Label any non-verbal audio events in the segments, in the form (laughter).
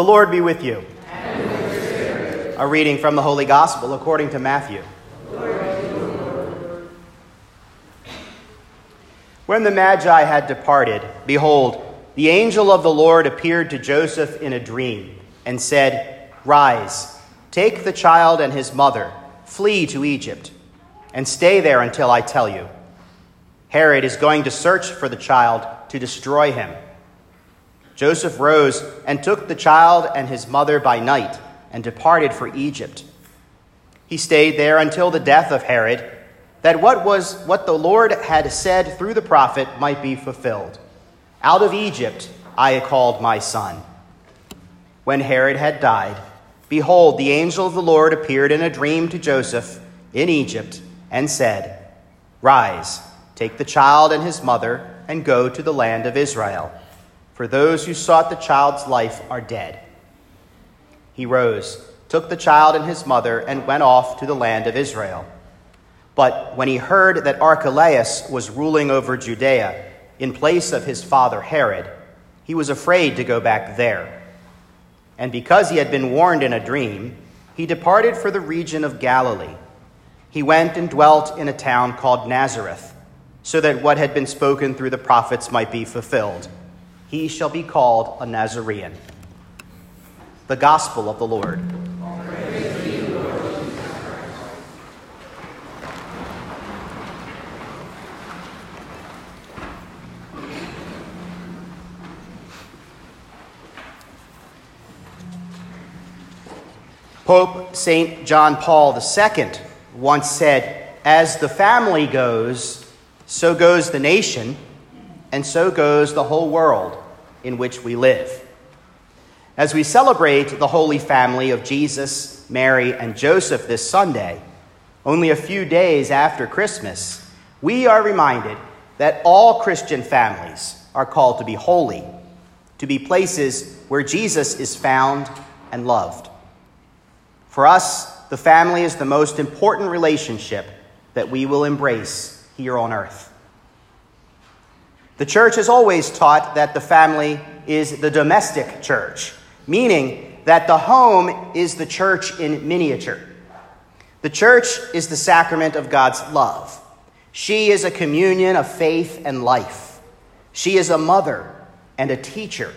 The Lord be with you. A reading from the Holy Gospel according to Matthew. When the Magi had departed, behold, the angel of the Lord appeared to Joseph in a dream and said, Rise, take the child and his mother, flee to Egypt, and stay there until I tell you. Herod is going to search for the child to destroy him. Joseph rose and took the child and his mother by night and departed for Egypt. He stayed there until the death of Herod, that what was what the Lord had said through the prophet might be fulfilled. Out of Egypt I called my son. When Herod had died, behold, the angel of the Lord appeared in a dream to Joseph in Egypt and said, Rise, take the child and his mother, and go to the land of Israel for those who sought the child's life are dead. He rose, took the child and his mother, and went off to the land of Israel. But when he heard that Archelaus was ruling over Judea in place of his father Herod, he was afraid to go back there. And because he had been warned in a dream, he departed for the region of Galilee. He went and dwelt in a town called Nazareth, so that what had been spoken through the prophets might be fulfilled he shall be called a Nazarene. The Gospel of the Lord. Pope St. John Paul II once said, As the family goes, so goes the nation and so goes the whole world in which we live. As we celebrate the Holy Family of Jesus, Mary, and Joseph this Sunday, only a few days after Christmas, we are reminded that all Christian families are called to be holy, to be places where Jesus is found and loved. For us, the family is the most important relationship that we will embrace here on earth. The church has always taught that the family is the domestic church, meaning that the home is the church in miniature. The church is the sacrament of God's love. She is a communion of faith and life. She is a mother and a teacher.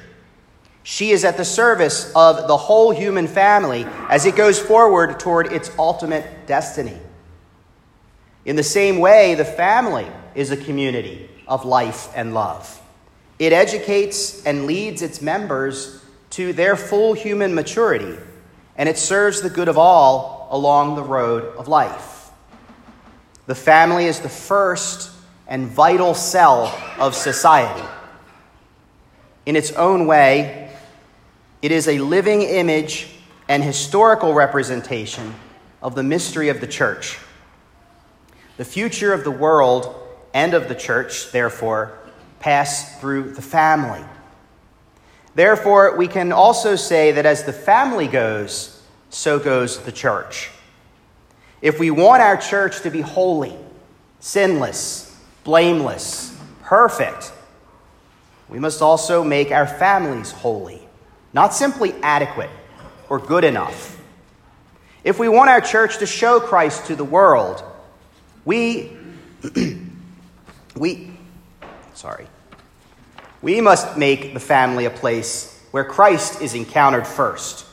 She is at the service of the whole human family as it goes forward toward its ultimate destiny. In the same way, the family is a community of life and love. It educates and leads its members to their full human maturity, and it serves the good of all along the road of life. The family is the first and vital cell of society. In its own way, it is a living image and historical representation of the mystery of the church. The future of the world and of the church, therefore, pass through the family. Therefore, we can also say that as the family goes, so goes the church. If we want our church to be holy, sinless, blameless, perfect, we must also make our families holy, not simply adequate or good enough. If we want our church to show Christ to the world, we (clears throat) We, sorry, we must make the family a place where Christ is encountered first.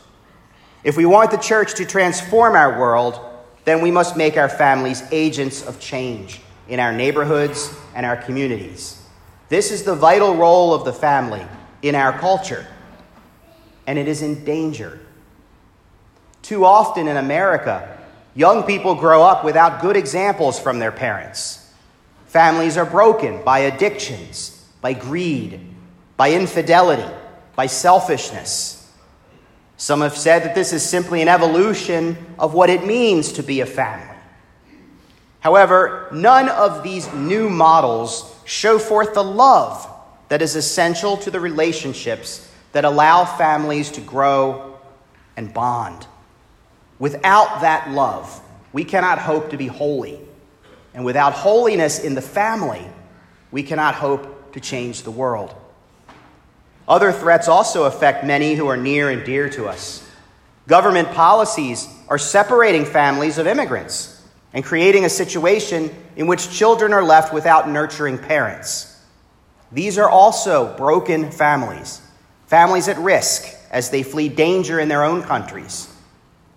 If we want the church to transform our world, then we must make our families agents of change in our neighborhoods and our communities. This is the vital role of the family in our culture, and it is in danger. Too often in America, young people grow up without good examples from their parents. Families are broken by addictions, by greed, by infidelity, by selfishness. Some have said that this is simply an evolution of what it means to be a family. However, none of these new models show forth the love that is essential to the relationships that allow families to grow and bond. Without that love, we cannot hope to be holy and without holiness in the family, we cannot hope to change the world. Other threats also affect many who are near and dear to us. Government policies are separating families of immigrants and creating a situation in which children are left without nurturing parents. These are also broken families, families at risk as they flee danger in their own countries,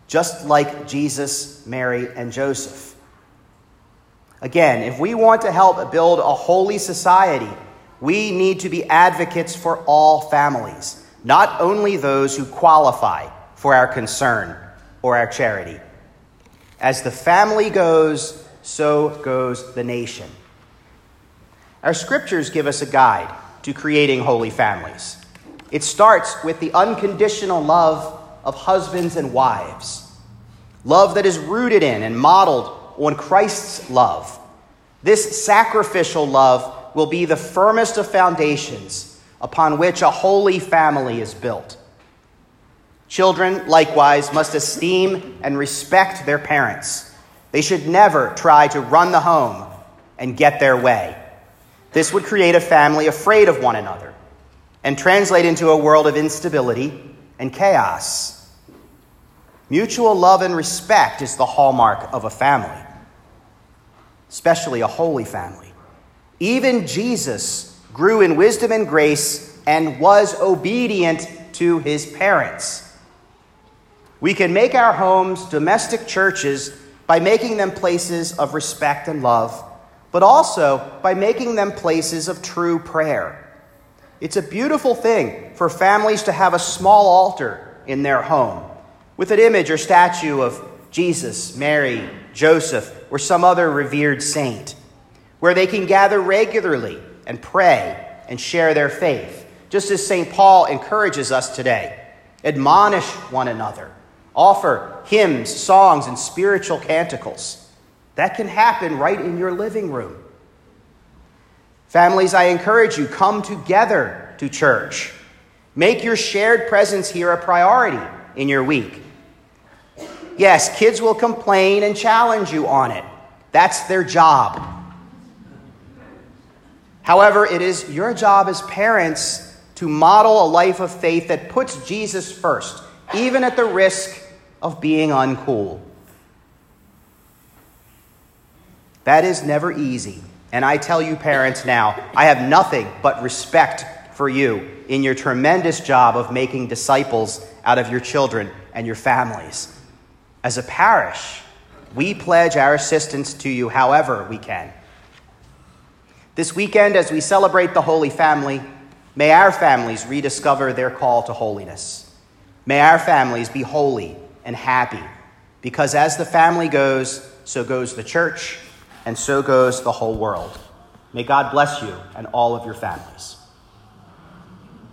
just like Jesus, Mary, and Joseph. Again, if we want to help build a holy society, we need to be advocates for all families, not only those who qualify for our concern or our charity. As the family goes, so goes the nation. Our scriptures give us a guide to creating holy families. It starts with the unconditional love of husbands and wives, love that is rooted in and modeled on Christ's love. This sacrificial love will be the firmest of foundations upon which a holy family is built. Children, likewise, must esteem and respect their parents. They should never try to run the home and get their way. This would create a family afraid of one another and translate into a world of instability and chaos. Mutual love and respect is the hallmark of a family, especially a holy family. Even Jesus grew in wisdom and grace and was obedient to his parents. We can make our homes domestic churches by making them places of respect and love but also by making them places of true prayer. It's a beautiful thing for families to have a small altar in their home with an image or statue of Jesus, Mary, Joseph, or some other revered saint, where they can gather regularly and pray and share their faith, just as St. Paul encourages us today. Admonish one another, offer hymns, songs, and spiritual canticles. That can happen right in your living room. Families, I encourage you, come together to church. Make your shared presence here a priority in your week. Yes, kids will complain and challenge you on it. That's their job. However, it is your job as parents to model a life of faith that puts Jesus first, even at the risk of being uncool. That is never easy. And I tell you, parents, now, I have nothing but respect for you in your tremendous job of making disciples out of your children and your families. As a parish, we pledge our assistance to you however we can. This weekend, as we celebrate the Holy Family, may our families rediscover their call to holiness. May our families be holy and happy, because as the family goes, so goes the church and so goes the whole world. May God bless you and all of your families.